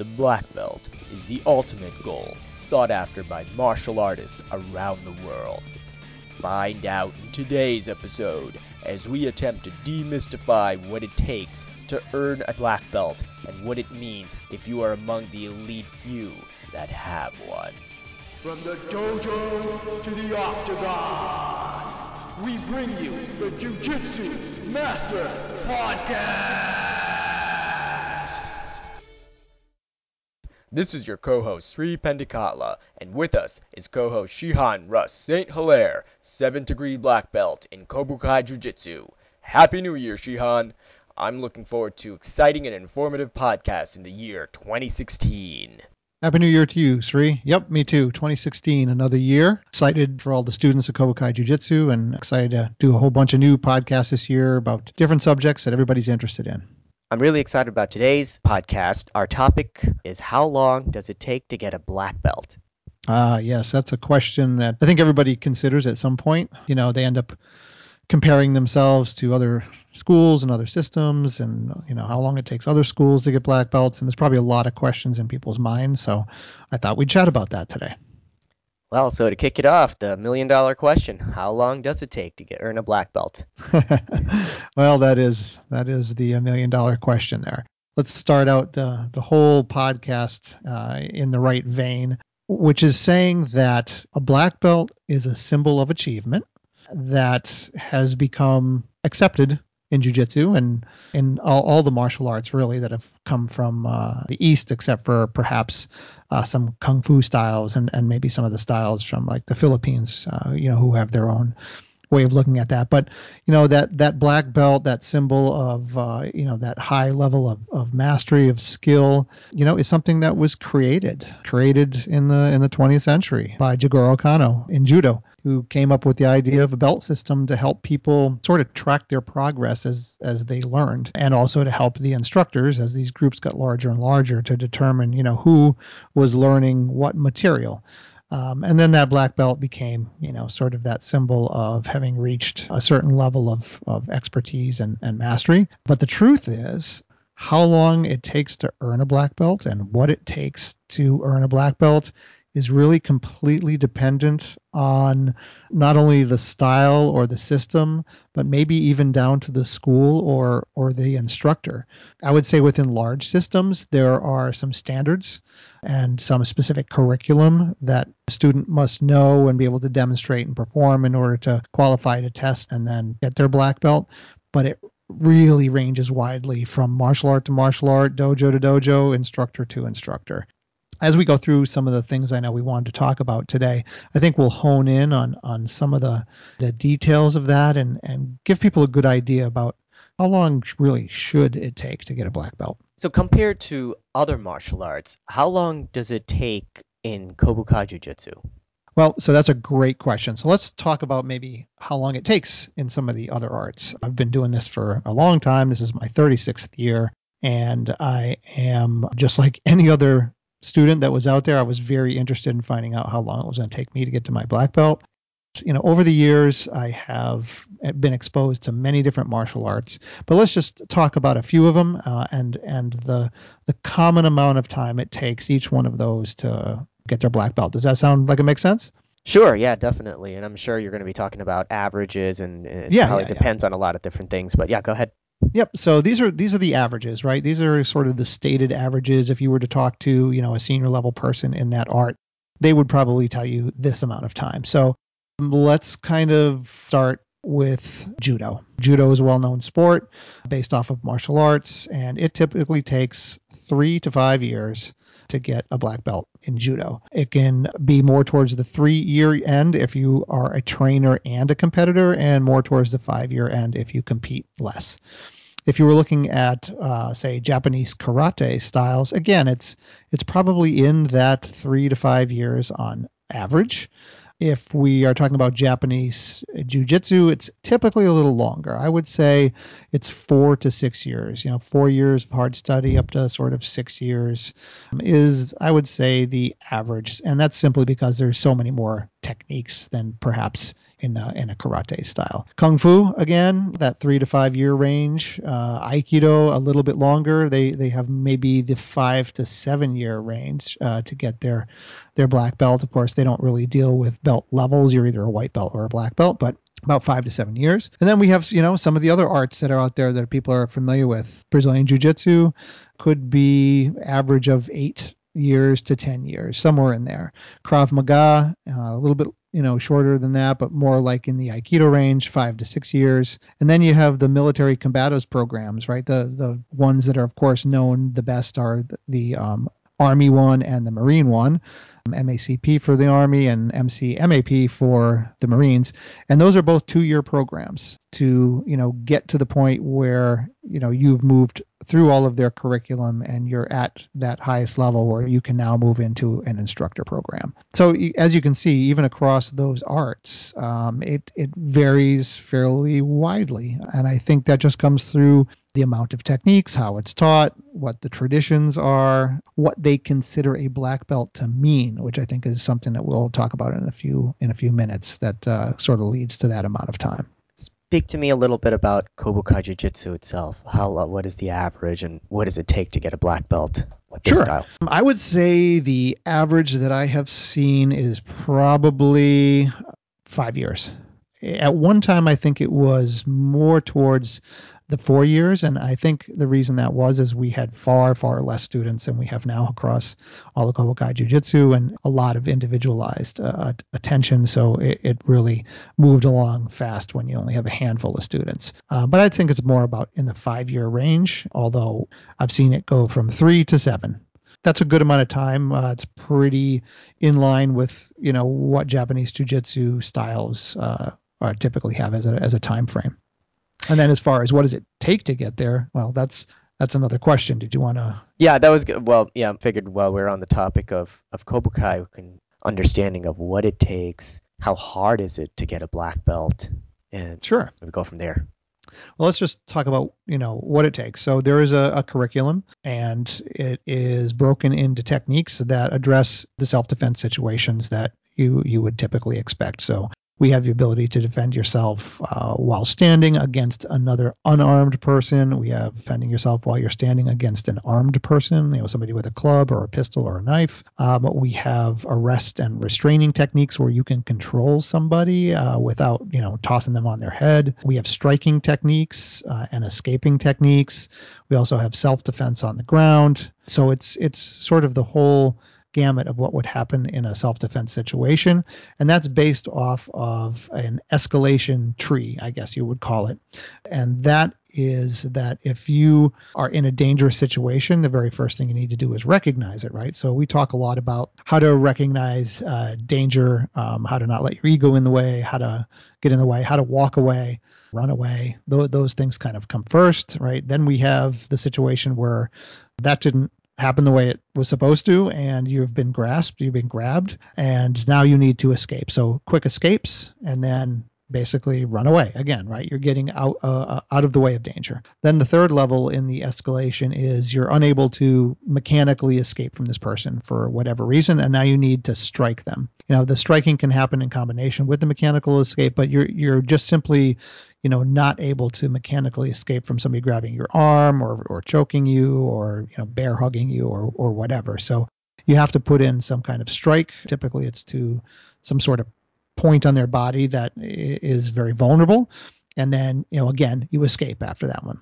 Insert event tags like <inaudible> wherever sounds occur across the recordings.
The black belt is the ultimate goal sought after by martial artists around the world. Find out in today's episode as we attempt to demystify what it takes to earn a black belt and what it means if you are among the elite few that have one. From the dojo to the octagon, we bring you the Jiu Jitsu Master Podcast. This is your co-host Sri Pendikatla, and with us is co-host Shihan Russ St. Hilaire, 7th degree black belt in Kobukai Jiu-Jitsu. Happy New Year, Shihan! I'm looking forward to exciting and informative podcasts in the year 2016. Happy New Year to you, Sri. Yep, me too. 2016, another year. Excited for all the students of Kobukai Jiu Jitsu and excited to do a whole bunch of new podcasts this year about different subjects that everybody's interested in. I'm really excited about today's podcast. Our topic is how long does it take to get a black belt? Ah, uh, yes, that's a question that I think everybody considers at some point. You know, they end up comparing themselves to other schools and other systems and you know how long it takes other schools to get black belts and there's probably a lot of questions in people's minds so i thought we'd chat about that today well, so to kick it off, the million dollar question: How long does it take to get earn a black belt? <laughs> well, that is that is the uh, million dollar question there. Let's start out the the whole podcast uh, in the right vein, which is saying that a black belt is a symbol of achievement that has become accepted in jiu-jitsu and in all, all, the martial arts really that have come from uh, the east except for perhaps uh, some kung fu styles and, and maybe some of the styles from like the philippines uh, you know who have their own way of looking at that. But you know that that black belt that symbol of uh, you know that high level of, of mastery of skill you know is something that was created created in the in the 20th century by jigoro kano in judo who came up with the idea of a belt system to help people sort of track their progress as as they learned and also to help the instructors as these groups got larger and larger to determine you know who was learning what material um, and then that black belt became, you know, sort of that symbol of having reached a certain level of, of expertise and, and mastery. But the truth is, how long it takes to earn a black belt and what it takes to earn a black belt is really completely dependent on not only the style or the system, but maybe even down to the school or or the instructor. I would say within large systems there are some standards and some specific curriculum that a student must know and be able to demonstrate and perform in order to qualify to test and then get their black belt. But it really ranges widely from martial art to martial art, dojo to dojo, instructor to instructor as we go through some of the things I know we wanted to talk about today, I think we'll hone in on on some of the the details of that and and give people a good idea about how long really should it take to get a black belt. So compared to other martial arts, how long does it take in Kobukai Jiu-Jitsu? Well, so that's a great question. So let's talk about maybe how long it takes in some of the other arts. I've been doing this for a long time. This is my 36th year and I am just like <laughs> any other student that was out there, I was very interested in finding out how long it was going to take me to get to my black belt. You know, over the years, I have been exposed to many different martial arts, but let's just talk about a few of them uh, and and the the common amount of time it takes each one of those to get their black belt. Does that sound like it makes sense? Sure, yeah, definitely. And I'm sure you're going to be talking about averages and it yeah, probably yeah, depends yeah. on a lot of different things. But yeah, go ahead. Yep. So these are these are the averages, right? These are sort of the stated averages. If you were to talk to, you know, a senior level person in that art, they would probably tell you this amount of time. So um, let's kind of start with judo. Judo is a well-known sport based off of martial arts, and it typically takes three to five years to get a black belt in judo. It can be more towards the three year end if you are a trainer and a competitor, and more towards the five year end if you compete less. If you were looking at, uh, say, Japanese karate styles, again, it's it's probably in that three to five years on average. If we are talking about Japanese jiu-jitsu, it's typically a little longer. I would say it's four to six years. You know, four years of hard study up to sort of six years um, is, I would say, the average. And that's simply because there's so many more techniques than perhaps in a, in a karate style. Kung Fu again, that three to five year range. Uh, Aikido a little bit longer. They they have maybe the five to seven year range uh, to get their their black belt. Of course, they don't really deal with belt levels. You're either a white belt or a black belt, but about five to seven years. And then we have, you know, some of the other arts that are out there that people are familiar with. Brazilian Jiu Jitsu could be average of eight years to 10 years, somewhere in there. Krav Maga, uh, a little bit you know shorter than that, but more like in the Aikido range, five to six years. And then you have the military combatives programs, right? The the ones that are of course known the best are the, the um, Army one and the Marine one. MACP for the Army and MCMAP for the Marines. And those are both two year programs to, you know, get to the point where, you know, you've moved through all of their curriculum and you're at that highest level where you can now move into an instructor program. So as you can see, even across those arts, um, it, it varies fairly widely. And I think that just comes through the amount of techniques, how it's taught, what the traditions are, what they consider a black belt to mean, which I think is something that we'll talk about in a few in a few minutes. That uh, sort of leads to that amount of time. Speak to me a little bit about Kobukai Jiu-Jitsu itself. How what is the average, and what does it take to get a black belt with this sure. style? I would say the average that I have seen is probably five years. At one time, I think it was more towards the four years. And I think the reason that was is we had far, far less students than we have now across all of Kobukai Jiu Jitsu and a lot of individualized uh, attention. So it, it, really moved along fast when you only have a handful of students. Uh, but I think it's more about in the five year range, although I've seen it go from three to seven that's a good amount of time. Uh, it's pretty in line with you know what Japanese jiu-jitsu styles uh, are typically have as a as a time frame. And then as far as what does it take to get there, well, that's that's another question. Did you want to? Yeah, that was good. Well, yeah, I figured while we're on the topic of of Kobukai, we can understanding of what it takes, how hard is it to get a black belt, and sure, we go from there. Well, let's just talk about you know what it takes. So there is a, a curriculum, and it is broken into techniques that address the self-defense situations that you you would typically expect. So we have the ability to defend yourself uh, while standing against another unarmed person. We have defending yourself while you're standing against an armed person, you know, somebody with a club or a pistol or a knife. But we have arrest and restraining techniques where you can control somebody uh, without, you know, tossing them on their head. We have striking techniques uh, and escaping techniques. We also have self-defense on the ground. So it's it's sort of the whole gamut of what would happen in a self-defense situation. And that's based off of an escalation tree i guess you would call it. And that is that if you are in a dangerous situation the very first thing you need to do is recognize it right? So we talk a lot about how to recognize uh, danger um, how to not let your ego in the way how to get in the way how to walk away run away. Those things kind of come first right? Then we have the situation where that didn't happen the way it was supposed to and you've been grasped you've been grabbed and now you need to escape. So quick escapes and then basically run away again right? You're getting out uh, uh, out of the way of danger. Then the third level in the escalation is you're unable to mechanically escape from this person for whatever reason and now you need to strike them. You know the striking can happen in combination with the mechanical escape but you're you're just simply you know, not able to mechanically escape from somebody grabbing your arm or, or choking you or, you know, bear hugging you or, or whatever. So you have to put in some kind of strike. Typically it's to some sort of point on their body that is very vulnerable. And then, you know, again, you escape after that one.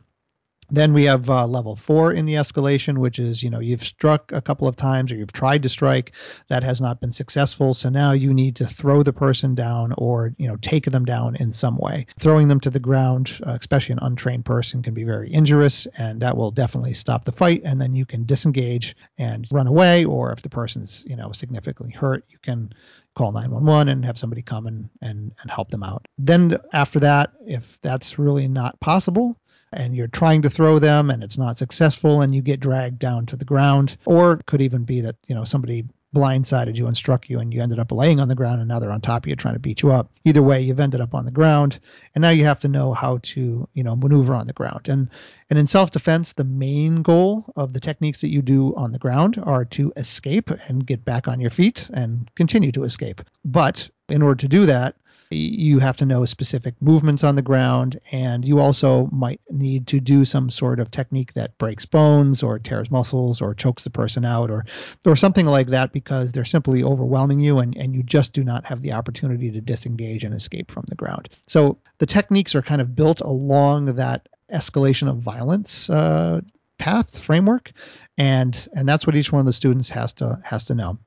Then we have uh, level four in the escalation, which is, you know, you've struck a couple of times or you've tried to strike. That has not been successful. So now you need to throw the person down or, you know, take them down in some way. Throwing them to the ground, uh, especially an untrained person, can be very injurious and that will definitely stop the fight. And then you can disengage and run away. Or if the person's, you know, significantly hurt, you can call 911 and have somebody come and, and, and help them out. Then after that, if that's really not possible, and you're trying to throw them and it's not successful and you get dragged down to the ground. Or it could even be that you know somebody blindsided you and struck you and you ended up laying on the ground and now they're on top of you trying to beat you up. Either way you've ended up on the ground and now you have to know how to you know maneuver on the ground. And and in self-defense the main goal of the techniques that you do on the ground are to escape and get back on your feet and continue to escape. But in order to do that You have to know specific movements on the ground, and you also might need to do some sort of technique that breaks bones or tears muscles or chokes the person out or or something like that because they're simply overwhelming you and, and you just do not have the opportunity to disengage and escape from the ground. So the techniques are kind of built along that escalation of violence uh, path framework, and and that's what each one of the students has to has to know.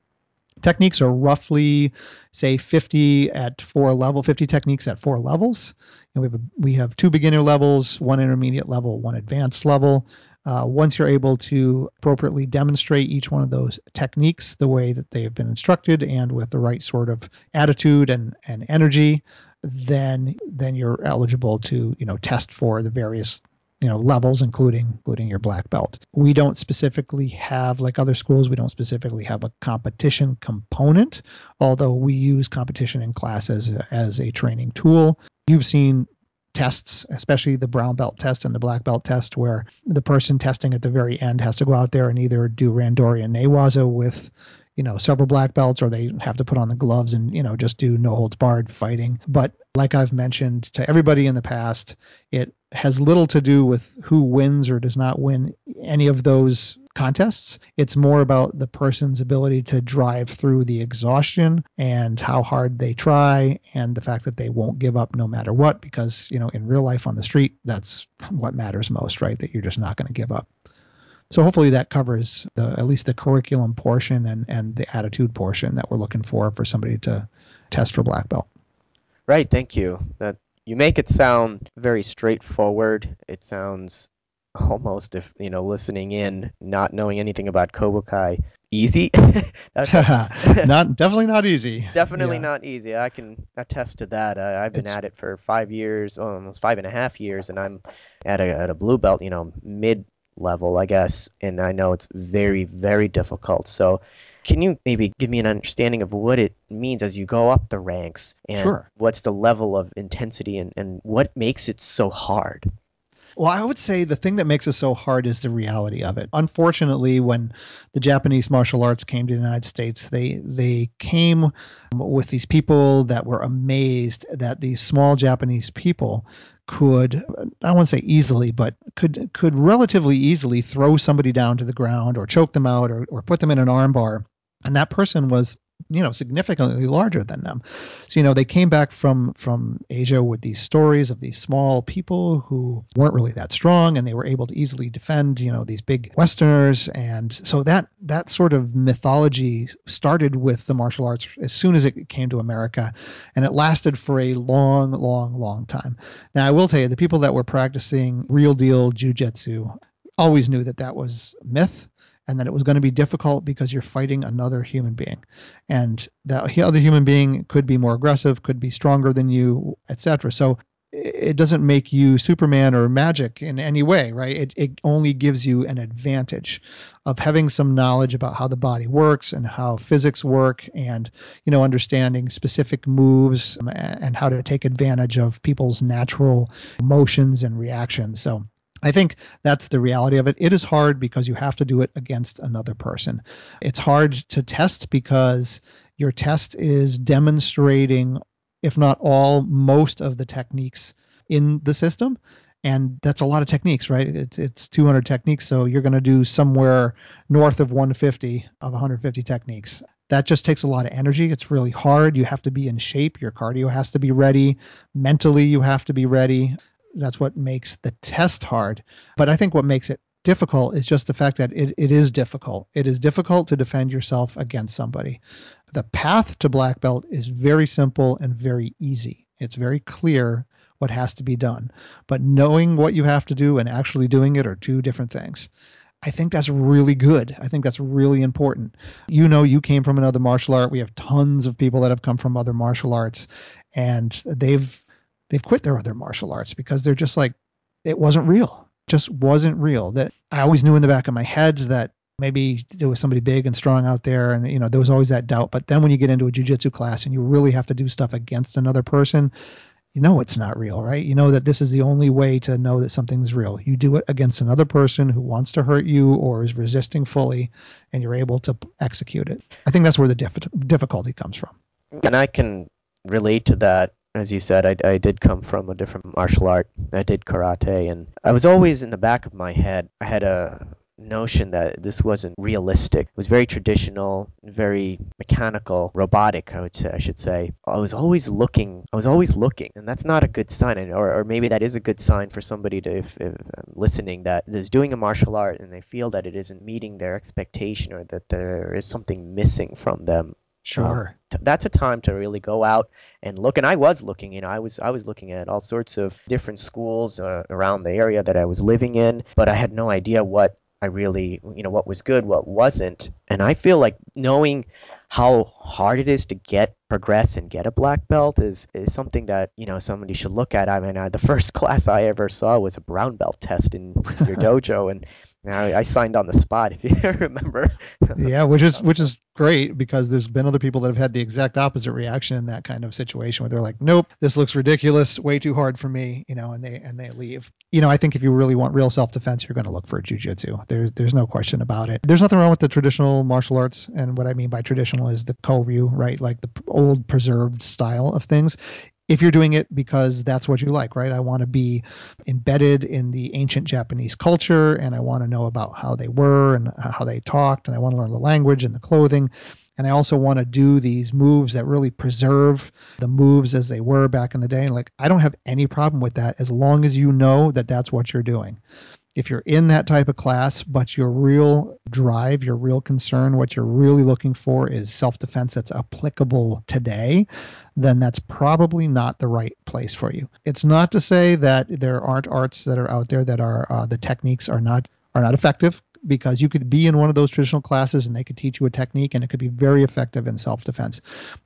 Techniques are roughly, say, 50 at four level, 50 techniques at four levels. And we have a, we have two beginner levels, one intermediate level, one advanced level. Uh, once you're able to appropriately demonstrate each one of those techniques the way that they have been instructed and with the right sort of attitude and, and energy, then then you're eligible to you know test for the various you know levels including including your black belt. We don't specifically have like other schools we don't specifically have a competition component although we use competition in class as a, as a training tool. You've seen tests especially the brown belt test and the black belt test where the person testing at the very end has to go out there and either do randori and newaza with you know several black belts or they have to put on the gloves and you know just do no holds barred fighting. But like i've mentioned to everybody in the past it has little to do with who wins or does not win any of those contests. It's more about the person's ability to drive through the exhaustion and how hard they try and the fact that they won't give up no matter what because you know in real life on the street that's what matters most right? That you're just not going to give up so hopefully that covers the, at least the curriculum portion and, and the attitude portion that we're looking for for somebody to test for black belt. Right, thank you. That you make it sound very straightforward. It sounds almost if you know listening in, not knowing anything about Kobukai, easy. <laughs> <laughs> not definitely not easy. Definitely yeah. not easy. I can attest to that. I, have been it's, at it for five years, almost five and a half years, and I'm at a at a blue belt. You know, mid level, I guess, and I know it's very, very difficult. So, can you maybe give me an understanding of what it means as you go up the ranks and sure. what's the level of intensity and, and what makes it so hard? Well, I would say the thing that makes it so hard is the reality of it. Unfortunately, when the Japanese martial arts came to the United States, they they came with these people that were amazed that these small Japanese people could I won't say easily, but could could relatively easily throw somebody down to the ground or choke them out or, or put them in an armbar. And that person was you know significantly larger than them. So you know they came back from from asia with these stories of these small people who weren't really that strong and they were able to easily defend you know these big westerners. And so that that sort of mythology started with the martial arts as soon as it came to america and it lasted for a long long long time. Now i will tell you the people that were practicing real deal jiu-jitsu always knew that that was myth and that it was going to be difficult because you're fighting another human being. And that other human being could be more aggressive could be stronger than you etc so it doesn't make you superman or magic in any way right? It, it only gives you an advantage of having some knowledge about how the body works and how physics work and you know understanding specific moves um, and how to take advantage of people's natural motions and reactions. So I think that's the reality of it. It is hard because you have to do it against another person. It's hard to test because your test is demonstrating, if not all, most of the techniques in the system. And that's a lot of techniques, right? It's it's 200 techniques, so you're going to do somewhere north of 150 of 150 techniques. That just takes a lot of energy. It's really hard. You have to be in shape. Your cardio has to be ready. Mentally, you have to be ready that's what makes the test hard. But I think what makes it difficult is just the fact that it, it is difficult. It is difficult to defend yourself against somebody. The path to black belt is very simple and very easy. It's very clear what has to be done. But knowing what you have to do and actually doing it are two different things. I think that's really good. I think that's really important. You know, you came from another martial art. We have tons of people that have come from other martial arts, and they've they've quit their other martial arts because they're just like it wasn't real. Just wasn't real. That i always knew in the back of my head that maybe there was somebody big and strong out there and you know there was always that doubt. But then when you get into a jiu-jitsu class and you really have to do stuff against another person you know it's not real right? You know that this is the only way to know that something's real. You do it against another person who wants to hurt you or is resisting fully and you're able to execute it. I think that's where the diff- difficulty comes from. And i can relate to that as you said, I, I did come from a different martial art. I did karate, and I was always in the back of my head. I had a notion that this wasn't realistic. It was very traditional, very mechanical, robotic. I would say, I should say. I was always looking. I was always looking, and that's not a good sign. Or, or maybe that is a good sign for somebody to, if, if um, listening, that is doing a martial art and they feel that it isn't meeting their expectation or that there is something missing from them. Sure. Um, t- that's a time to really go out and look. And I was looking, you know, I was I was looking at all sorts of different schools uh, around the area that I was living in, but I had no idea what I really, you know, what was good, what wasn't. And I feel like knowing how hard it is to get progress and get a black belt is is something that you know somebody should look at. I mean, uh, the <laughs> first class I ever saw was a brown belt test in your <laughs> dojo, and I, I signed on the spot if you <laughs> remember. yeah, which is which is great because there's been other people that have had the exact opposite reaction in that kind of situation where they're like, nope, this looks ridiculous, way too hard for me, you know, and they and they leave. You know, I think if you really want real self-defense, you're going to look for jujitsu. There's there's no question about it. There's nothing wrong with the traditional martial arts, and what I mean by traditional is the Koryu, right, like the old preserved style of things if you're doing it because that's what you like, right? I want to be embedded in the ancient Japanese culture and I want to know about how they were and how they talked and I want to learn the language and the clothing. And I also want to do these moves that really preserve the moves as they were back in the day. And like, I don't have any problem with that as long as you know that that's what you're doing if you're in that type of class, but your real drive, your real concern, what you're really looking for is self defense that's applicable today, then that's probably not the right place for you. It's not to say that there aren't arts that are out there that are uh, the techniques are not are not effective because you could be in one of those traditional classes and they could teach you a technique and it could be very effective in self-defense.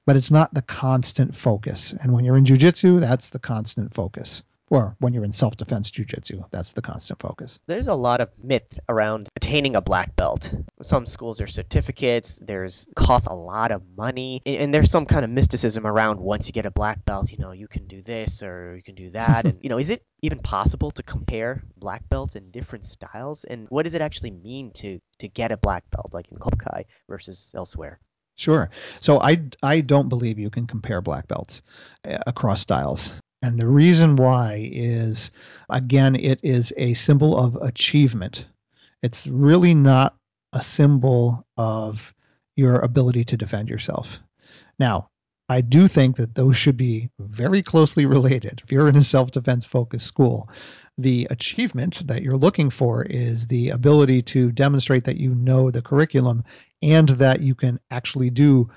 But it's not the constant focus. And when you're in jiu-jitsu that's the constant focus or when you're in self-defense jujitsu. That's the constant focus. There's a lot of myth around attaining a black belt. Some schools are certificates. There's cost a lot of money, and there's some kind of mysticism around once you get a black belt, you know, you can do this or you can do that, <laughs> and you know, is it even possible to compare black belts in different styles? And what does it actually mean to to get a black belt, like in Kobukai versus elsewhere? Sure. So I I don't believe you can compare black belts uh, across styles. And the reason why is, again, it is a symbol of achievement. It's really not a symbol of your ability to defend yourself. Now, I do think that those should be very closely related. If you're in a self defense focused school, the achievement that you're looking for is the ability to demonstrate that you know the curriculum and that you can actually do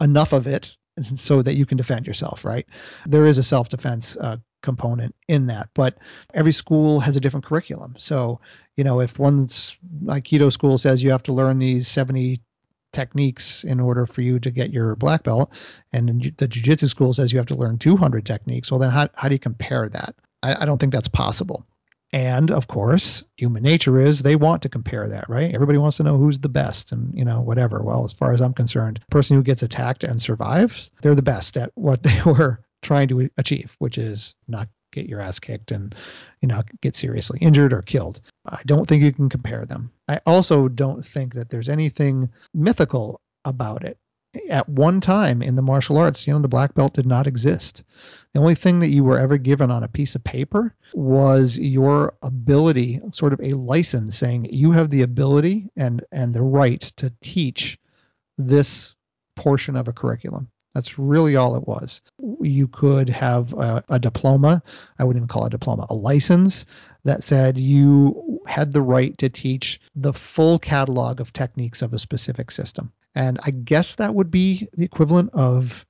enough of it <laughs> so that you can defend yourself, right? There is a self defense uh, component in that, but every school has a different curriculum. So, you know, if one's Aikido school says you have to learn these 70 techniques in order for you to get your black belt, and the jiu-jitsu school says you have to learn 200 techniques, well, then how, how do you compare that? I, I don't think that's possible. And of course, human nature is they want to compare that, right? Everybody wants to know who's the best and, you know, whatever. Well, as far as I'm concerned, person who gets attacked and survives, they're the best at what <laughs> they were trying to achieve, which is not get your ass kicked and, you know, get seriously injured or killed. I don't think you can compare them. I also don't think that there's anything mythical about it at one time in the martial arts, you know, the black belt did not exist. The only thing that you were ever given on a piece of paper was your ability, sort of a license saying you have the ability and and the right to teach this portion of a curriculum. That's really all it was. You could have a, a, diploma, I wouldn't even call it a diploma, a license that said you had the right to teach the full catalog of techniques of a specific system. And I guess that would be the equivalent of,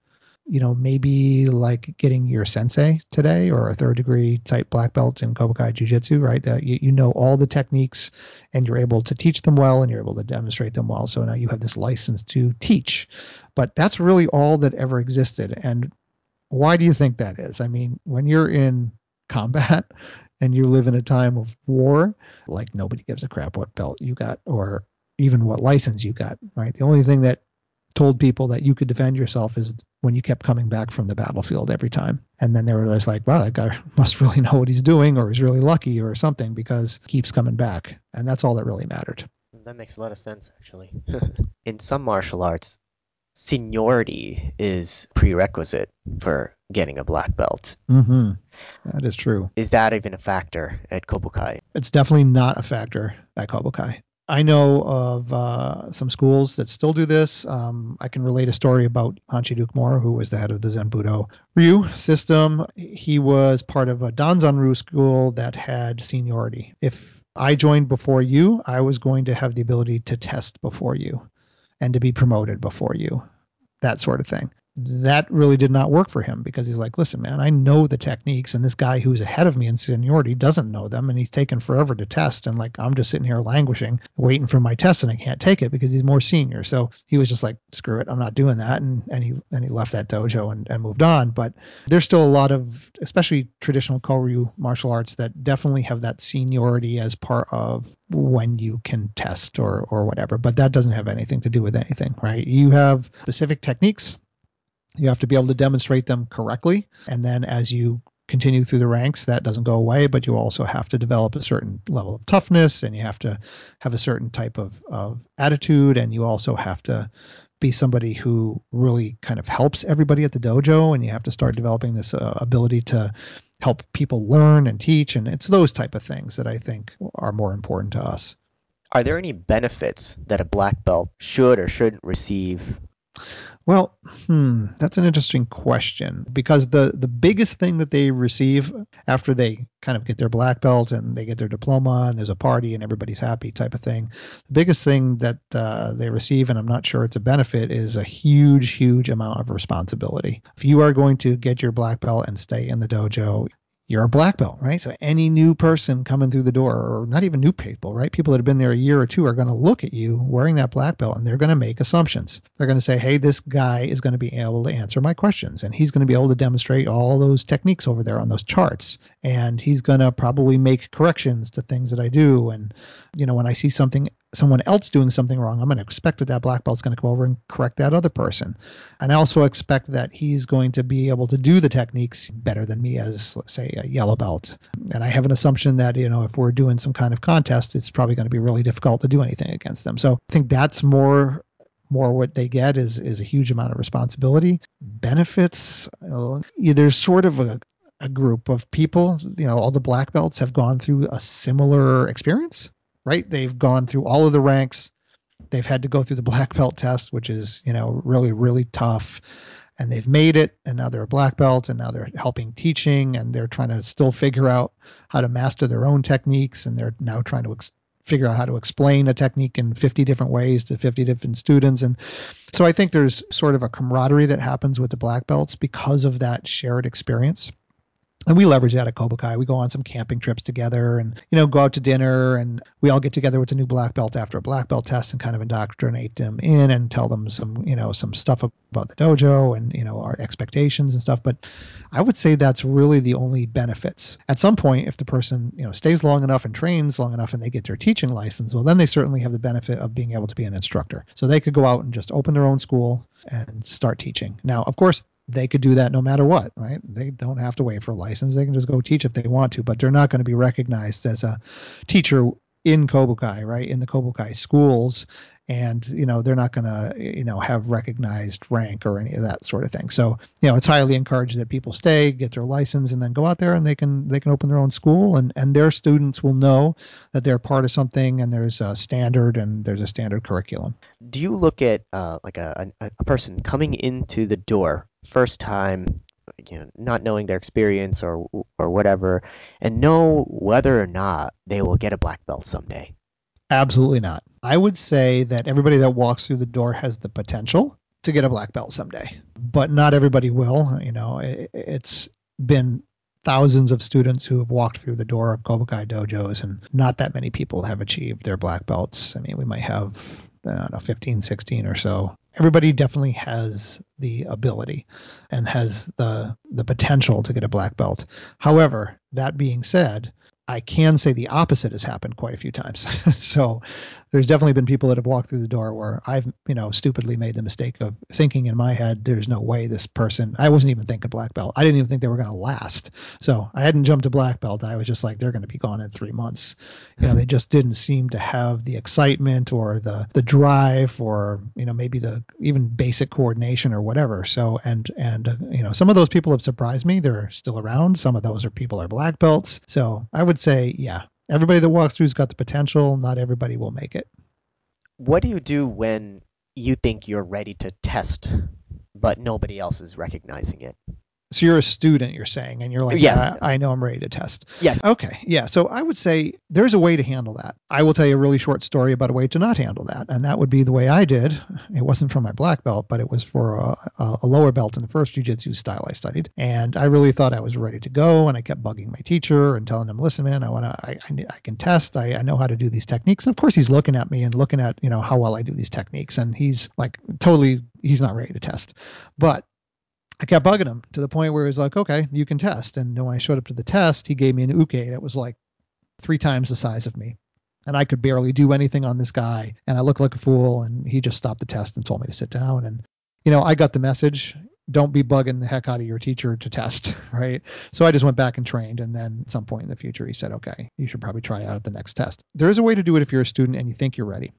you know, maybe like getting your sensei today or a third degree type black belt in Kobukai Jiu Jitsu, right? That you, you know all the techniques and you're able to teach them well and you're able to demonstrate them well. So now you have this license to teach. But that's really all that ever existed. And why do you think that is? I mean, when you're in combat <laughs> and you live in a time of war, like nobody gives a crap what belt you got or even what license you got, right? The only thing that told people that you could defend yourself is when you kept coming back from the battlefield every time. And then they were just like, wow, that guy <laughs> must really know what he's doing or he's really lucky or something because he keeps coming back. And that's all that really mattered. That makes a lot of sense, actually. <laughs> In some martial arts, seniority is prerequisite for getting a black belt. Mm-hmm. That is true. Is that even a factor at Kobukai? It's definitely not a factor at Kobukai. I know of uh, some schools that still do this. Um, I can relate a story about Hanshi Dukemura, who was the head of the Zen Budo Ryu system. He was part of a Danzan Ryu school that had seniority. If I joined before you, I was going to have the ability to test before you and to be promoted before you, that sort of thing that really did not work for him because he's like, listen, man, I know the techniques, and this guy who's ahead of me in seniority doesn't know them, and he's taken forever to test, and like I'm just sitting here languishing, waiting for my test, and I can't take it because he's more senior. So he was just like, screw it, I'm not doing that, and and he and he left that dojo and, and moved on. But there's still a lot of, especially traditional Koryu martial arts, that definitely have that seniority as part of when you can test or or whatever. But that doesn't have anything to do with anything, right? You have specific techniques you have to be able to demonstrate them correctly. And then as you continue through the ranks, that doesn't go away, but you also have to develop a certain level of toughness and you have to have a certain type of, of attitude. And you also have to be somebody who really kind of helps everybody at the dojo. And you have to start developing this uh, ability to help people learn and teach. And it's those type of things that I think are more important to us. Are there any benefits that a black belt should or shouldn't receive well, hmm, that's an interesting question because the the biggest thing that they receive after they kind of get their black belt and they get their diploma and there's a party and everybody's happy type of thing, the biggest thing that uh, they receive, and I'm not sure it's a benefit, is a huge, huge amount of responsibility. If you are going to get your black belt and stay in the dojo, you're a black belt, right? So any new person coming through the door, or not even new people, right? People that have been there a year or two are going to look at you wearing that black belt and they're going to make assumptions. They're going to say, hey, this guy is going to be able to answer my questions and he's going to be able to demonstrate all those techniques over there on those charts. And he's going to probably make corrections to things that I do. And, you know, when I see something someone else doing something wrong, I'm going to expect that that black belt's going to come over and correct that other person. And I also expect that he's going to be able to do the techniques better than me as, say, a yellow belt. And I have an assumption that, you know, if we're doing some kind of contest, it's probably going to be really difficult to do anything against them. So I think that's more more what they get is is a huge amount of responsibility. Benefits, uh, there's sort of a, a group of people, you know, all the black belts have gone through a similar experience right? They've gone through all of the ranks. They've had to go through the black belt test, which is, you know, really, really tough. And they've made it, and now they're a black belt, and now they're helping teaching, and they're trying to still figure out how to master their own techniques, and they're now trying to ex- figure out how to explain a technique in 50 different ways to 50 different students. And so I think there's sort of a camaraderie that happens with the black belts because of that shared experience and we leverage that at Kobukai. We go on some camping trips together and, you know, go out to dinner and we all get together with the new black belt after a black belt test and kind of indoctrinate them in and tell them some, you know, some stuff about the dojo and, you know, our expectations and stuff. But I would say that's really the only benefits. At some point, if the person, you know, stays long enough and trains long enough and they get their teaching license, well, then they certainly have the benefit of being able to be an instructor. So they could go out and just open their own school and start teaching. Now, of course, they could do that no matter what, right? They don't have to wait for a license. They can just go teach if they want to, but they're not going to be recognized as a teacher in Kobukai, right? In the Kobukai schools and you know they're not going to you know have recognized rank or any of that sort of thing so you know it's highly encouraged that people stay get their license and then go out there and they can they can open their own school and and their students will know that they're part of something and there's a standard and there's a standard curriculum do you look at uh, like a, a, a person coming into the door first time you know, not knowing their experience or or whatever, and know whether or not they will get a black belt someday. Absolutely not. I would say that everybody that walks through the door has the potential to get a black belt someday, but not everybody will. You know, it, it's been thousands of students who have walked through the door of Kobukai dojos, and not that many people have achieved their black belts. I mean, we might have, I don't know, 15, 16 or so. Everybody definitely has the ability and has the the potential to get a black belt. However, that being said, I can say the opposite has happened quite a few times. <laughs> so there's definitely been people that have walked through the door where I've, you know, stupidly made the mistake of thinking in my head, there's no way this person, I wasn't even thinking black belt. I didn't even think they were going to last. So I hadn't jumped to black belt. I was just like, they're going to be gone in three months. You know, they just didn't seem to have the excitement or the, the drive or, you know, maybe the even basic coordination or whatever. So, and, and, you know, some of those people have surprised me. They're still around. Some of those are people are black belts. So I would say, yeah, everybody that walks through's got the potential. Not everybody will make it. What do you do when you think you're ready to test, but nobody else is recognizing it? So you're a student, you're saying, and you're like, Yes, yeah, yes. I know I'm ready to test. Yes. Okay, yeah. So I would say there's a way to handle that. I will tell you a really short story about a way to not handle that, and that would be the way I did. It wasn't for my black belt, but it was for a, a, a lower belt in the first jujitsu style I studied, and I really thought I was ready to go, and I kept bugging my teacher and telling him, "Listen, man, I want to, I, I, I can test. I, I know how to do these techniques." And of course, he's looking at me and looking at you know how well I do these techniques, and he's like totally, he's not ready to test, but I kept bugging him to the point where he was like, okay, you can test. And when I showed up to the test, he gave me an uke that was like three times the size of me. And I could barely do anything on this guy. And I looked like a fool. And he just stopped the test and told me to sit down. And, you know, I got the message. Don't be bugging the heck out of your teacher to test, <laughs> right? So I just went back and trained. And then at some point in the future, he said, okay, you should probably try out at the next test. There is a way to do it if you're a student and you think you're ready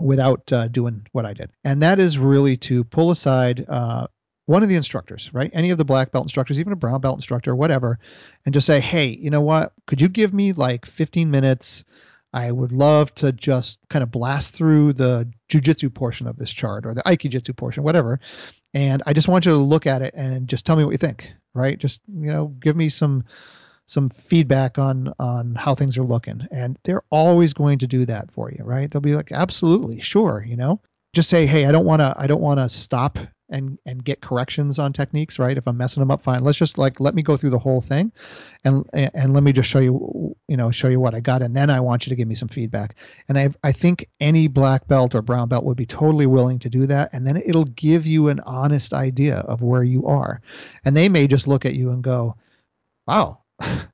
without uh, doing what I did. And that is really to pull aside uh, one of the instructors, right? Any of the black belt instructors, even a brown belt instructor, whatever, and just say, hey, you know what? Could you give me like 15 minutes? I would love to just kind of blast through the jujitsu portion of this chart or the aikijitsu portion, whatever. And I just want you to look at it and just tell me what you think, right? Just, you know, give me some some feedback on on how things are looking and they're always going to do that for you right they'll be like absolutely sure you know just say hey i don't want to i don't want to stop and and get corrections on techniques right? If i'm messing them up fine. Let's just like let me go through the whole thing and and let me just show you you know show you what i got and then i want you to give me some feedback. And i i think any black belt or brown belt would be totally willing to do that and then it'll give you an honest idea of where you are. And they may just look at you and go wow <laughs>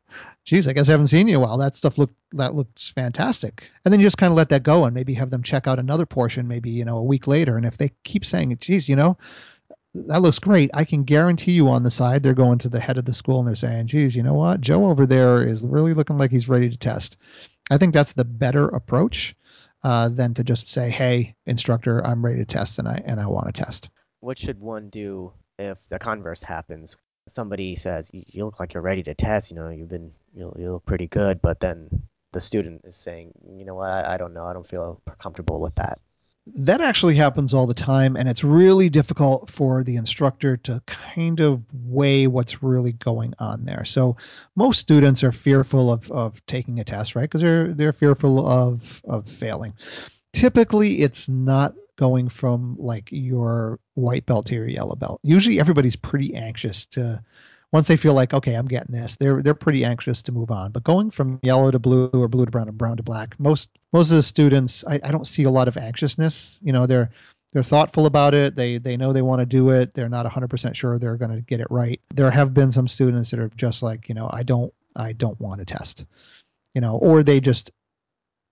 geez, I guess I haven't seen you in a while. That stuff looked that looks fantastic. And then you just kind of let that go and maybe have them check out another portion, maybe you know a week later. And if they keep saying, geez, you know, that looks great, I can guarantee you on the side they're going to the head of the school and they're saying, geez, you know what, Joe over there is really looking like he's ready to test. I think that's the better approach uh, than to just say, hey, instructor, I'm ready to test and I and I want to test. What should one do if the converse happens? Somebody says, "You, look like you're ready to test. You know, you've been, you, you look pretty good," but then the student is saying, "You know what? I, I don't know. I don't feel comfortable with that." that actually happens all the time and it's really difficult for the instructor to kind of weigh what's really going on there so most students are fearful of, of taking a test right because they're they're fearful of of failing typically it's not going from like your white belt to your yellow belt. Usually everybody's pretty anxious to once they feel like okay i'm getting this they're they're pretty anxious to move on. But going from yellow to blue or blue to brown or brown to black most most of the students i, I don't see a lot of anxiousness. You know they're they're thoughtful about it. They they know they want to do it. They're not 100% sure they're going to get it right. There have been some students that are just like you know i don't i don't want to test you know or they just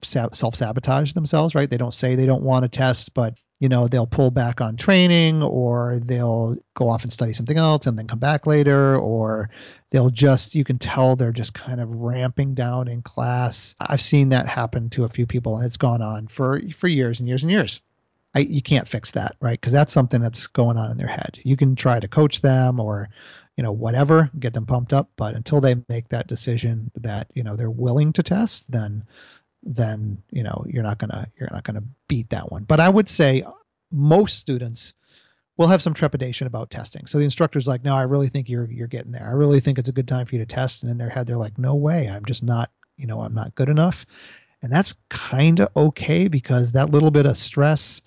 self sabotage themselves right? They don't say they don't want to test but you know they'll pull back on training or they'll go off and study something else and then come back later or they'll just you can tell they're just kind of ramping down in class. I've seen that happen to a few people and it's gone on for for years and years and years. I, you can't fix that right? Because that's something that's going on in their head. You can try to coach them or you know whatever get them pumped up but until they make that decision that you know they're willing to test then then you know you're not gonna you're not gonna beat that one. But I would say most students will have some trepidation about testing. So the instructor's like, no, I really think you're you're getting there. I really think it's a good time for you to test. And in their head, they're like, no way, I'm just not, you know, I'm not good enough. And that's kind of okay because that little bit of stress,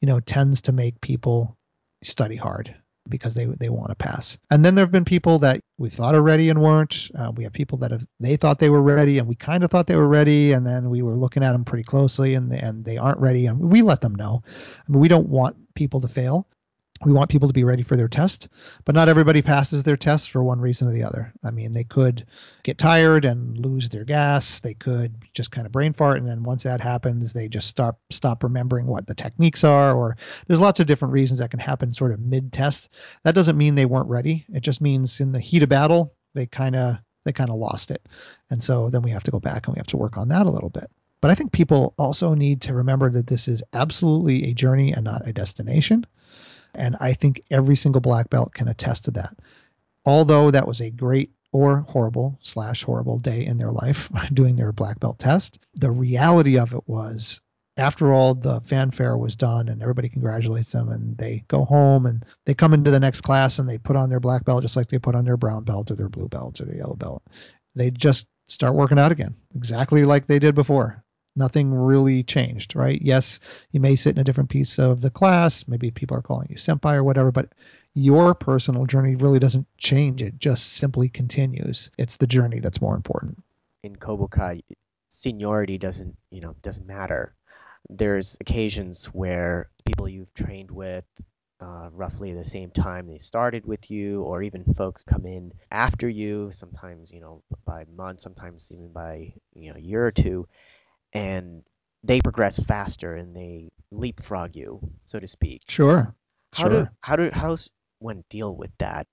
you know, tends to make people study hard because they they want to pass. And then there have been people that we thought are ready and weren't. Uh, we have people that have they thought they were ready and we kind of thought they were ready, and then we were looking at them pretty closely and and they aren't ready, and we let them know. I mean, we don't want people to fail. We want people to be ready for their test, but not everybody passes their test for one reason or the other. I mean, they could get tired and lose their gas. They could just kind of brain fart, and then once that happens, they just stop stop remembering what the techniques are. Or there's lots of different reasons that can happen, sort of mid test. That doesn't mean they weren't ready. It just means in the heat of battle, they kind of they kind of lost it, and so then we have to go back and we have to work on that a little bit. But I think people also need to remember that this is absolutely a journey and not a destination and I think every single black belt can attest to that. Although that was a great or horrible slash horrible day in their life <laughs> doing their black belt test, the reality of it was after all the fanfare was done and everybody congratulates them and they go home and they come into the next class and they put on their black belt just like they put on their brown belt or their blue belt or their yellow belt. They just start working out again, exactly like they did before nothing really changed, right? Yes, you may sit in a different piece of the class. Maybe people are calling you senpai or whatever, but your personal journey really doesn't change. It just simply continues. It's the journey that's more important. In Kobukai, seniority doesn't, you know, doesn't matter. There's occasions where people you've trained with uh, roughly the same time they started with you, or even folks come in after you, sometimes, you know, by months, sometimes even by, you know, a year or two, and they progress faster and they leapfrog you, so to speak. Sure. How sure. do how do how's one deal with that?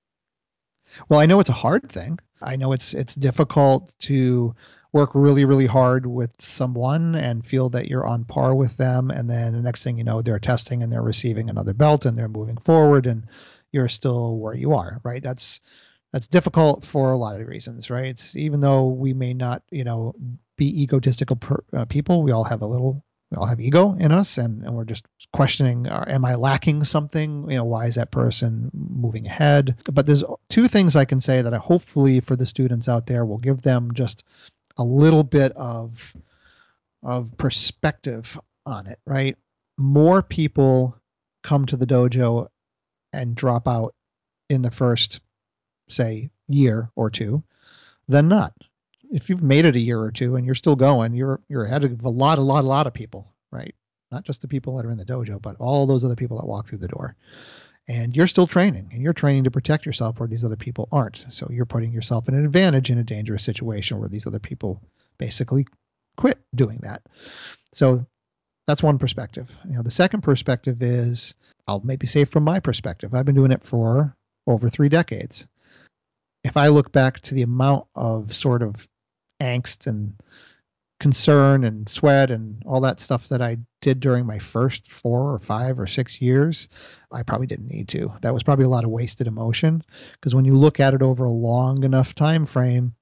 Well, I know it's a hard thing. I know it's it's difficult to work really really hard with someone and feel that you're on par with them and then the next thing you know they're testing and they're receiving another belt and they're moving forward and you're still where you are, right? That's that's difficult for a lot of reasons, right? It's, even though we may not, you know, be egotistical per, uh, people, we all have a little, we all have ego in us, and, and we're just questioning, uh, am I lacking something? You know, why is that person moving ahead? But there's two things I can say that I hopefully for the students out there will give them just a little bit of of perspective on it, right? More people come to the dojo and drop out in the first say year or two than not. If you've made it a year or two and you're still going, you're you're ahead of a lot, a lot, a lot of people, right? Not just the people that are in the dojo, but all those other people that walk through the door. And you're still training, and you're training to protect yourself where these other people aren't. So you're putting yourself in an advantage in a dangerous situation where these other people basically quit doing that. So that's one perspective. You know, the second perspective is I'll maybe say from my perspective. I've been doing it for over three decades if I look back to the amount of sort of angst and concern and sweat and all that stuff that I did during my first four or five or six years, I probably didn't need to. That was probably a lot of wasted emotion because when you look at it over a long enough time frame,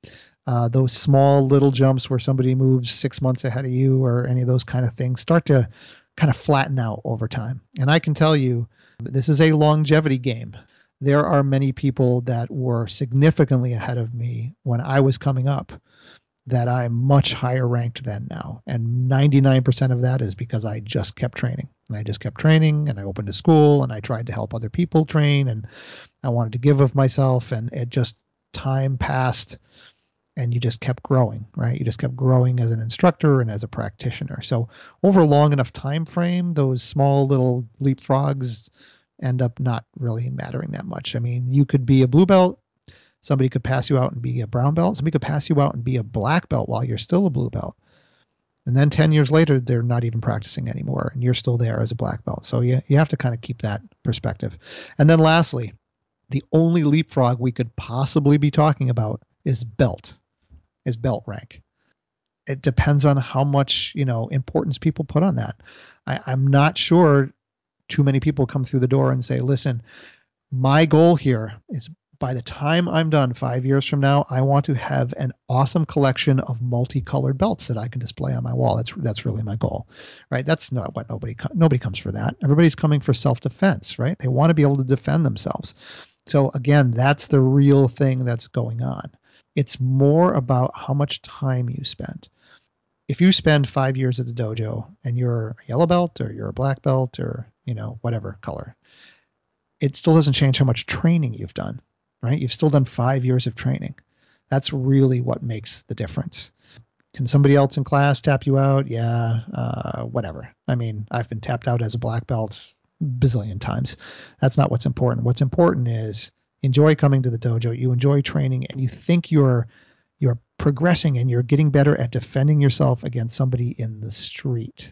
uh, those small little jumps where somebody moves six months ahead of you or any of those kind of things start to kind of flatten out over time. And I can tell you, this is a longevity game there are many people that were significantly ahead of me when I was coming up that I'm much higher ranked than now. And 99% of that is because I just kept training. And I just kept training and I opened a school and I tried to help other people train and I wanted to give of myself and it just time passed and you just kept growing, right? You just kept growing as an instructor and as a practitioner. So over a long enough time frame, those small little leapfrogs end up not really mattering that much. I mean, you could be a blue belt, somebody could pass you out and be a brown belt, somebody could pass you out and be a black belt while you're still a blue belt. And then 10 years later, they're not even practicing anymore, and you're still there as a black belt. So you, you have to kind of keep that perspective. And then lastly, the only leapfrog we could possibly be talking about is belt, is belt rank. It depends on how much you know importance people put on that. I, I'm not sure too many people come through the door and say, listen, my goal here is by the time I'm done five years from now, I want to have an awesome collection of multicolored belts that I can display on my wall. That's that's really my goal, right? That's not what nobody nobody comes for that. Everybody's coming for self defense, right? They want to be able to defend themselves. So again, that's the real thing that's going on. It's more about how much time you spend. If you spend five years at the dojo and you're a yellow belt or you're a black belt or you know, whatever color. It still doesn't change how much training you've done, right? You've still done five years of training. That's really what makes the difference. Can somebody else in class tap you out? Yeah, uh, whatever. I mean, I've been tapped out as a black belt bazillion times. That's not what's important. What's important is enjoy coming to the dojo, you enjoy training, and you think you're you're progressing and you're getting better at defending yourself against somebody in the street.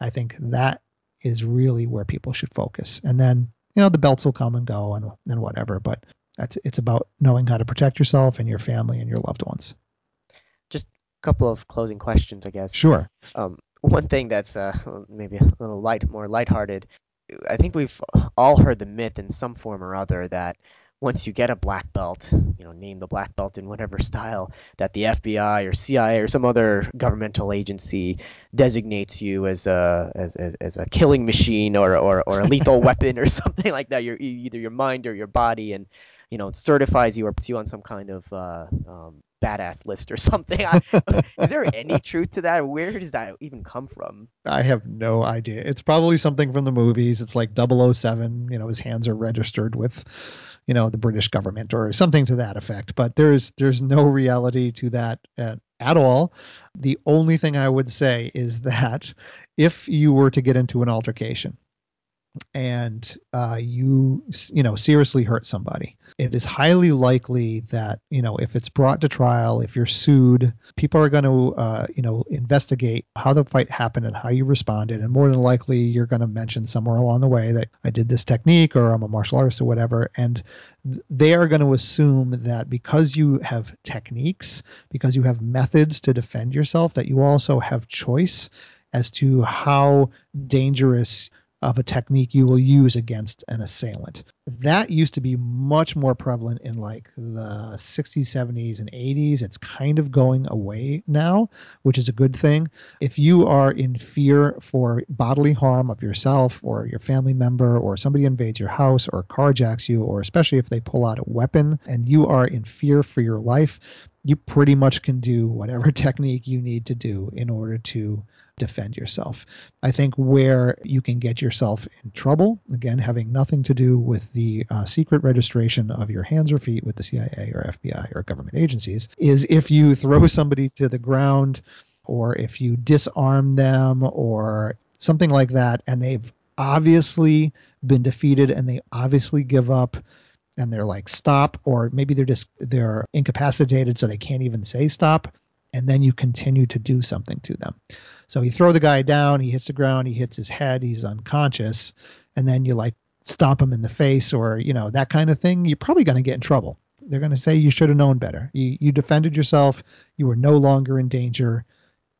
I think that is really where people should focus. And then, you know, the belts will come and go and, and whatever, but that's it's about knowing how to protect yourself and your family and your loved ones. Just a couple of closing questions, I guess. Sure. Um, one thing that's uh, maybe a little light, more lighthearted. I think we've all heard the myth in some form or other that once you get a black belt, you know, name the black belt in whatever <laughs> style, that the FBI or CIA or some other governmental agency designates you as a as, as, as a killing machine or, or, or a lethal <laughs> weapon or <laughs> something like that. Your either your mind or your body, and you know, certifies you or puts you on some kind of uh, um, badass list or something. is there any truth to that? Where does that even come from? I have no idea. It's probably something from the movies. It's like 007, you know, his hands are registered with you know the British government or something to that effect. But there's there's no reality to that at, at all. The only thing I would say is <laughs> that if you were to get into an altercation and uh, you you know seriously hurt somebody. It is highly likely that you know if it's brought to trial if you're sued people are going to uh, you know investigate how the fight happened and how you responded. And more than likely you're going to mention somewhere along the way that i did this technique or i'm a martial artist or whatever. And they are going to assume that because you have techniques because you have methods to defend yourself that you also have choice as to how dangerous of a technique you will use against an assailant. That used to be much more prevalent in like the 60s, 70s, and 80s. It's kind of going away now, which is a good thing. If you are in fear for bodily harm of yourself or your family member, or somebody invades your house or carjacks you, or especially if they pull out a weapon and you are in fear for your life, you pretty much can do whatever <laughs> technique you need to do in order to defend yourself. I think where you can get yourself in trouble, again, having nothing to do with the uh, secret registration of your hands or feet with the CIA or FBI or government agencies, is if you throw somebody to the ground or if you disarm them or something like that and they've obviously been defeated and they obviously give up and they're like stop or maybe they're just they're incapacitated so they can't even say stop and then you continue to do something to them so you throw the guy down, he hits the ground, he hits his head, he's unconscious, and then you like stomp him in the face or you know that kind of thing. You're probably going to get in trouble. They're going to say you should have known better. You you defended yourself. You were no longer in danger.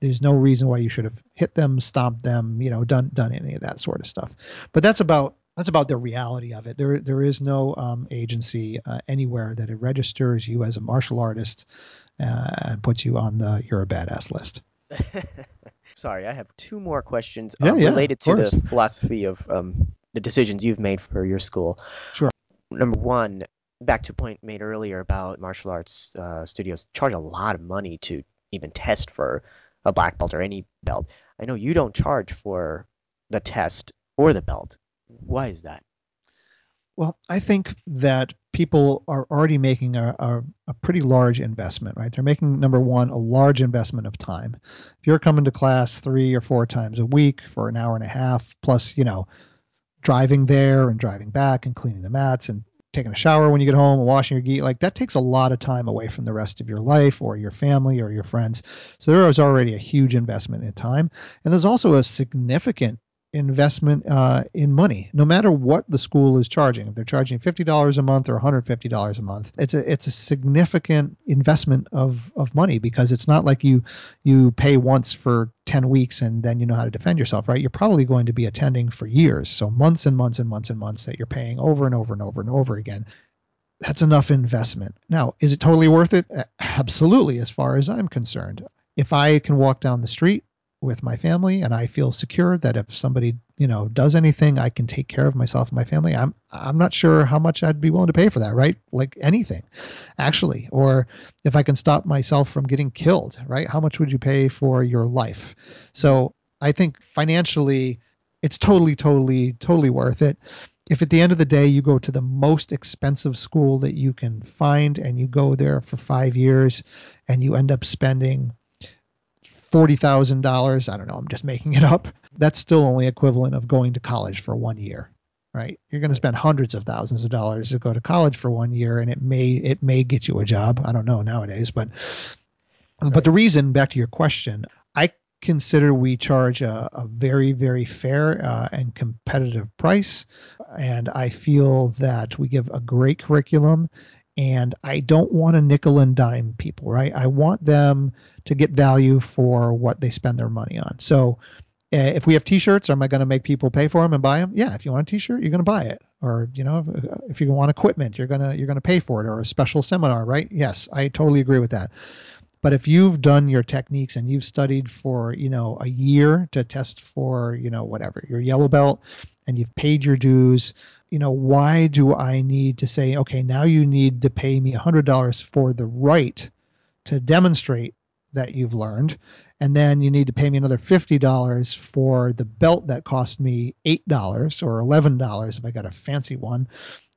There's no reason why you should have hit them, stomped them, you know, done done any of that sort of stuff. But that's about that's about the reality of it. There there is no um, agency uh, anywhere that it registers you as a martial artist uh, and puts you on the you're a badass list. <laughs> sorry, I have two more questions yeah, um, yeah, related to the philosophy of um, the decisions you've made for your school. Sure. Number one, back to a point made earlier about martial arts uh, studios charge a lot of money to even test for a black belt or any belt. I know you don't charge for the test or the belt. Why is that? Well, I think that people are already making a, a, a, pretty large investment, right? They're making, number one, a large investment of time. If you're coming to class three or four times a week for an hour and a half, plus, you know, driving there and driving back and cleaning the mats and taking a shower when you get home and washing your gi, like that takes a lot of time away from the rest of your life or your family or your friends. So there is already a huge investment in time. And there's also a significant investment uh, in money, no matter what the school is charging. If they're charging fifty dollars a month or one hundred fifty dollars a month, it's a it's a significant investment of of money because it's not like you you pay once for ten weeks and then you know how to defend yourself, right? You're probably going to be attending for years, so months and months and months and months that you're paying over and over and over and over again. That's enough investment. Now, is it totally worth it? Absolutely, as far as I'm concerned. If I can walk down the street with my family and I feel secure that if somebody, you know, does anything, I can take care of myself and my family. I'm I'm not sure how much I'd be willing to pay for that, right? Like anything, actually. Or if I can stop myself from getting killed, right? How much would you pay for your life? So I think financially it's totally, totally, totally worth it. If at the end of the day you go to the most expensive school that you can find and you go there for five years and you end up spending $40,000, I don't know, I'm just making it up. That's still only equivalent of going to college for one year. right? You're going to spend hundreds of thousands of dollars to go to college for one year, and it may it may get you a job. I don't know nowadays, but right. but the reason, back to your question, I consider we charge a, a very very fair uh, and competitive price, and I feel that we give a great curriculum. And I don't want to nickel and dime people, right? I want them to get value for what they spend their money on. So, uh, if we have t-shirts am i going to make people pay for them and buy them yeah if you want a t-shirt you're going to buy it. Or you know if, you want equipment you're going to you're going to pay for it. Or a special seminar right? Yes i totally agree with that. But if you've done your techniques and you've studied for you know a year to test for you know whatever your yellow belt and you've paid your dues you know why do i need to say okay now you need to pay me $100 for the right to demonstrate that you've learned and then you need to pay me another $50 for the belt that cost me $8 or $11 if I got a fancy one,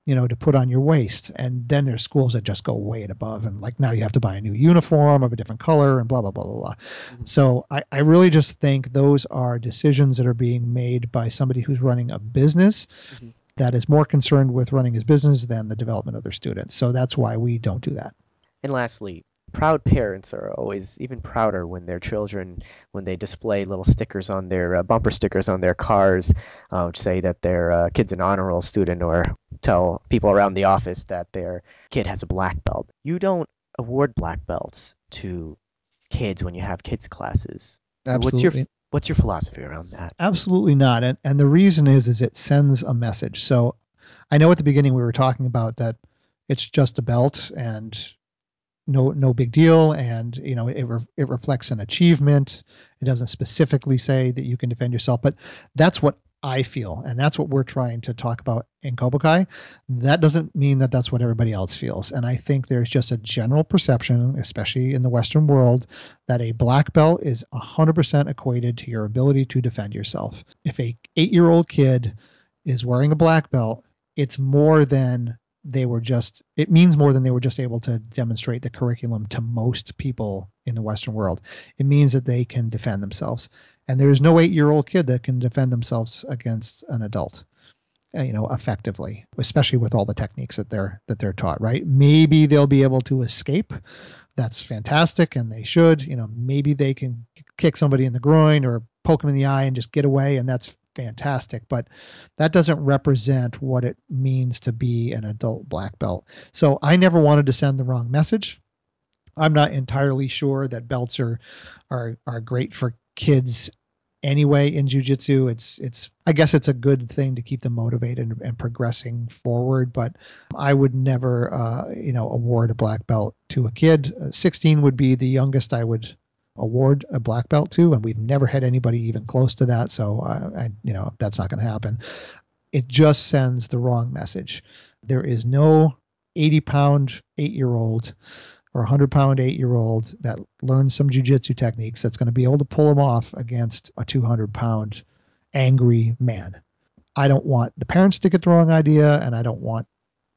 you know, to put on your waist. And then there's schools that just go way and above and like now you have to buy a new uniform of a different color and blah blah blah blah blah. Mm-hmm. So I, I really just think those are decisions that are being made by somebody who's running a business. Mm-hmm. That is more concerned with running his business than the development of their students. So that's why we don't do that. And lastly, proud parents are always even prouder when their children when they display little stickers on their uh, bumper stickers on their cars uh, say that their uh, kid's an honor roll student or tell people around the office that their kid has a black belt. You don't award black belts to kids when you have kids classes. Absolutely. what's your what's your philosophy around that? Absolutely not and and the reason is is it sends a message. So i know at the beginning we were talking about that it's just a belt and no no big deal and you know it, re- it reflects an achievement. It doesn't specifically say that you can defend yourself but that's what i feel and that's what we're trying to talk about in kobukai. That doesn't mean that that's what everybody else feels and i think there's just a general perception especially in the western world that a black belt is 100% equated to your ability to defend yourself. If a 8 year old kid is wearing a black belt it's more than they were just it means more than they were just able to demonstrate the curriculum to most people in the western world. It means that they can defend themselves. And there is no 8 year old kid that can defend themselves against an adult uh, you know effectively especially with all the techniques that they're that they're taught right? Maybe they'll be able to escape. That's fantastic and they should. You know maybe they can kick somebody in the groin or poke them in the eye and just get away and that's fantastic, but that doesn't represent what it means to be an adult black belt. So I never wanted to send the wrong message. I'm not entirely sure that belts are are are great for kids anyway in jiu-jitsu it's it's i guess it's a good thing to keep them motivated and, and progressing forward but i would never uh, you know award a black belt to a kid uh, 16 would be the youngest i would award a black belt to, and we've never had anybody even close to that. So, uh, I, you know, that's not going to happen. It just sends the wrong message. There is no 80 pound eight year old or 100 pound eight year old that learns some jujitsu techniques that's going to be able to pull them off against a 200 pound angry man. I don't want the parents to get the wrong idea, and I don't want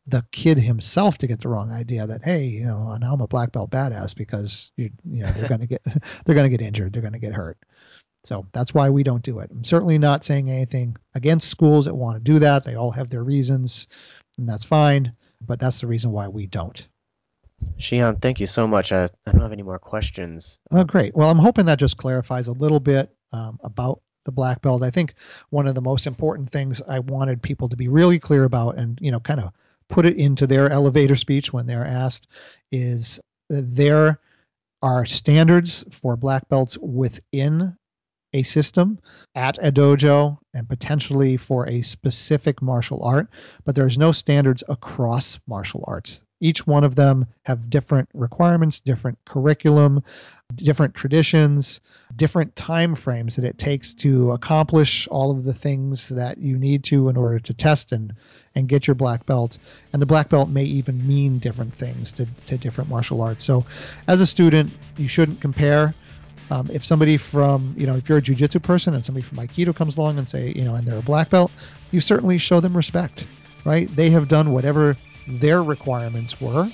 the kid himself to get the wrong idea that hey, you know, now I'm a black belt badass because you, you know they're gonna get <laughs> they're gonna get injured, they're gonna get hurt. So that's why we don't do it. I'm certainly not saying anything against schools that want to do that. They all have their reasons, and that's fine. But that's the reason why we don't. Shihan, thank you so much. I, I don't have any more questions. Oh, great. Well, I'm hoping that just clarifies a little bit um, about the black belt. I think one of the most important things I wanted people to be really clear about, and you know, kind of put it into their elevator speech when they're asked is there are standards for black belts within a system at a dojo and potentially for a specific martial art, but there's no standards across martial arts. Each one of them have different requirements, different curriculum, different traditions, different time frames that it takes to accomplish all of the things that you need to in order to test and and get your black belt. And the black belt may even mean different things to, to different martial arts. So as a student, you shouldn't compare. Um, if somebody from, you know, if you're a jujitsu person and somebody from Aikido comes along and say, you know, and they're a black belt, you certainly show them respect, right? They have done whatever their requirements were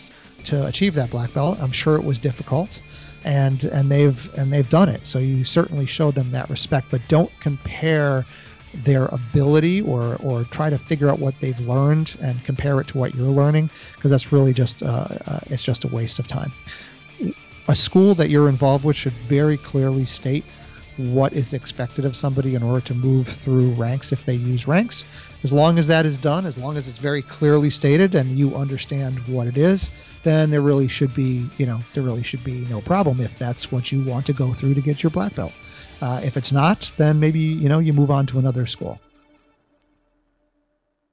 to achieve that black belt. I'm sure it was difficult and and they've and they've done it. So you certainly show them that respect, but don't compare their ability or or try to figure out what they've learned and compare it to what you're learning because that's really just uh, uh, it's just a waste of time. A school that you're involved with should very clearly state what is expected of somebody in order to move through ranks if they use ranks. As long as that is done, as long as it's very clearly stated and you understand what it is, then there really should be, you know, there really should be no problem if that's what you want to go through to get your black belt. Uh, if it's not, then maybe you know you move on to another school.